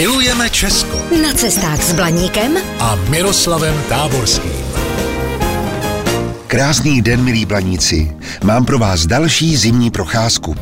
Milujeme Česko Na cestách s Blaníkem a Miroslavem Táborským. Krásný den, milí blaníci. Mám pro vás další zimní procházku.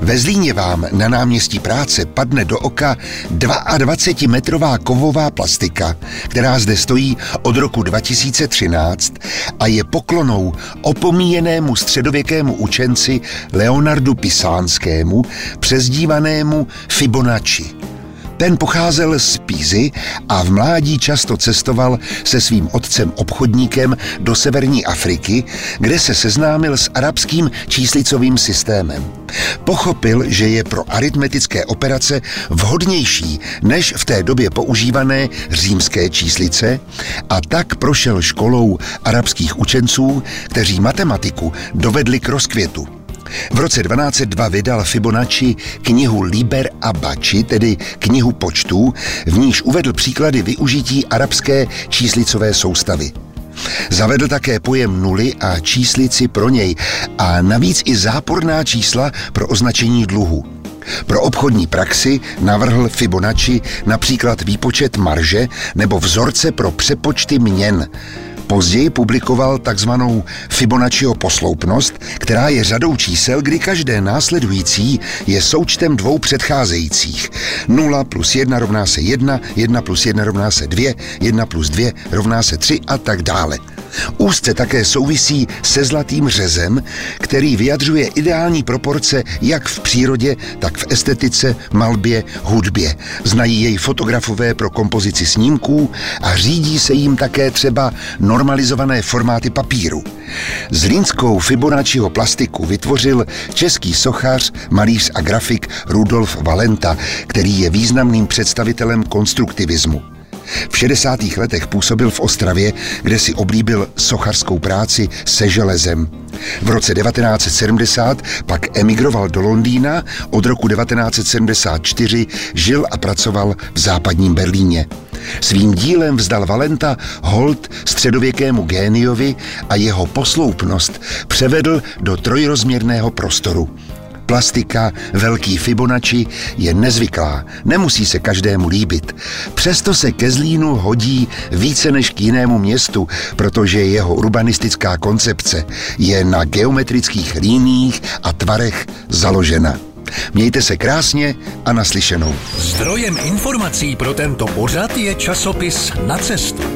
Ve Zlíně vám na náměstí práce padne do oka 22-metrová kovová plastika, která zde stojí od roku 2013 a je poklonou opomíjenému středověkému učenci Leonardu Pisánskému, přezdívanému Fibonacci. Ten pocházel z Pízy a v mládí často cestoval se svým otcem obchodníkem do severní Afriky, kde se seznámil s arabským číslicovým systémem. Pochopil, že je pro aritmetické operace vhodnější než v té době používané římské číslice a tak prošel školou arabských učenců, kteří matematiku dovedli k rozkvětu. V roce 1202 vydal Fibonacci knihu Liber a Bači, tedy knihu počtů, v níž uvedl příklady využití arabské číslicové soustavy. Zavedl také pojem nuly a číslici pro něj a navíc i záporná čísla pro označení dluhu. Pro obchodní praxi navrhl Fibonacci například výpočet marže nebo vzorce pro přepočty měn. Později publikoval takzvanou Fibonacciho posloupnost, která je řadou čísel, kdy každé následující je součtem dvou předcházejících. 0 plus 1 rovná se 1, 1 plus 1 rovná se 2, 1 plus 2 rovná se 3 a tak dále. Úzce také souvisí se zlatým řezem, který vyjadřuje ideální proporce jak v přírodě, tak v estetice, malbě, hudbě. Znají jej fotografové pro kompozici snímků a řídí se jim také třeba normalizované formáty papíru. Zlínskou Fibonacciho plastiku vytvořil český sochař, malíř a grafik Rudolf Valenta, který je významným představitelem konstruktivismu. V 60. letech působil v Ostravě, kde si oblíbil sochařskou práci se železem. V roce 1970 pak emigroval do Londýna, od roku 1974 žil a pracoval v západním Berlíně. Svým dílem vzdal Valenta hold středověkému géniovi a jeho posloupnost převedl do trojrozměrného prostoru. Plastika velký Fibonacci je nezvyklá, nemusí se každému líbit. Přesto se ke Zlínu hodí více než k jinému městu, protože jeho urbanistická koncepce je na geometrických líních a tvarech založena. Mějte se krásně a naslyšenou. Zdrojem informací pro tento pořad je časopis Na cestu.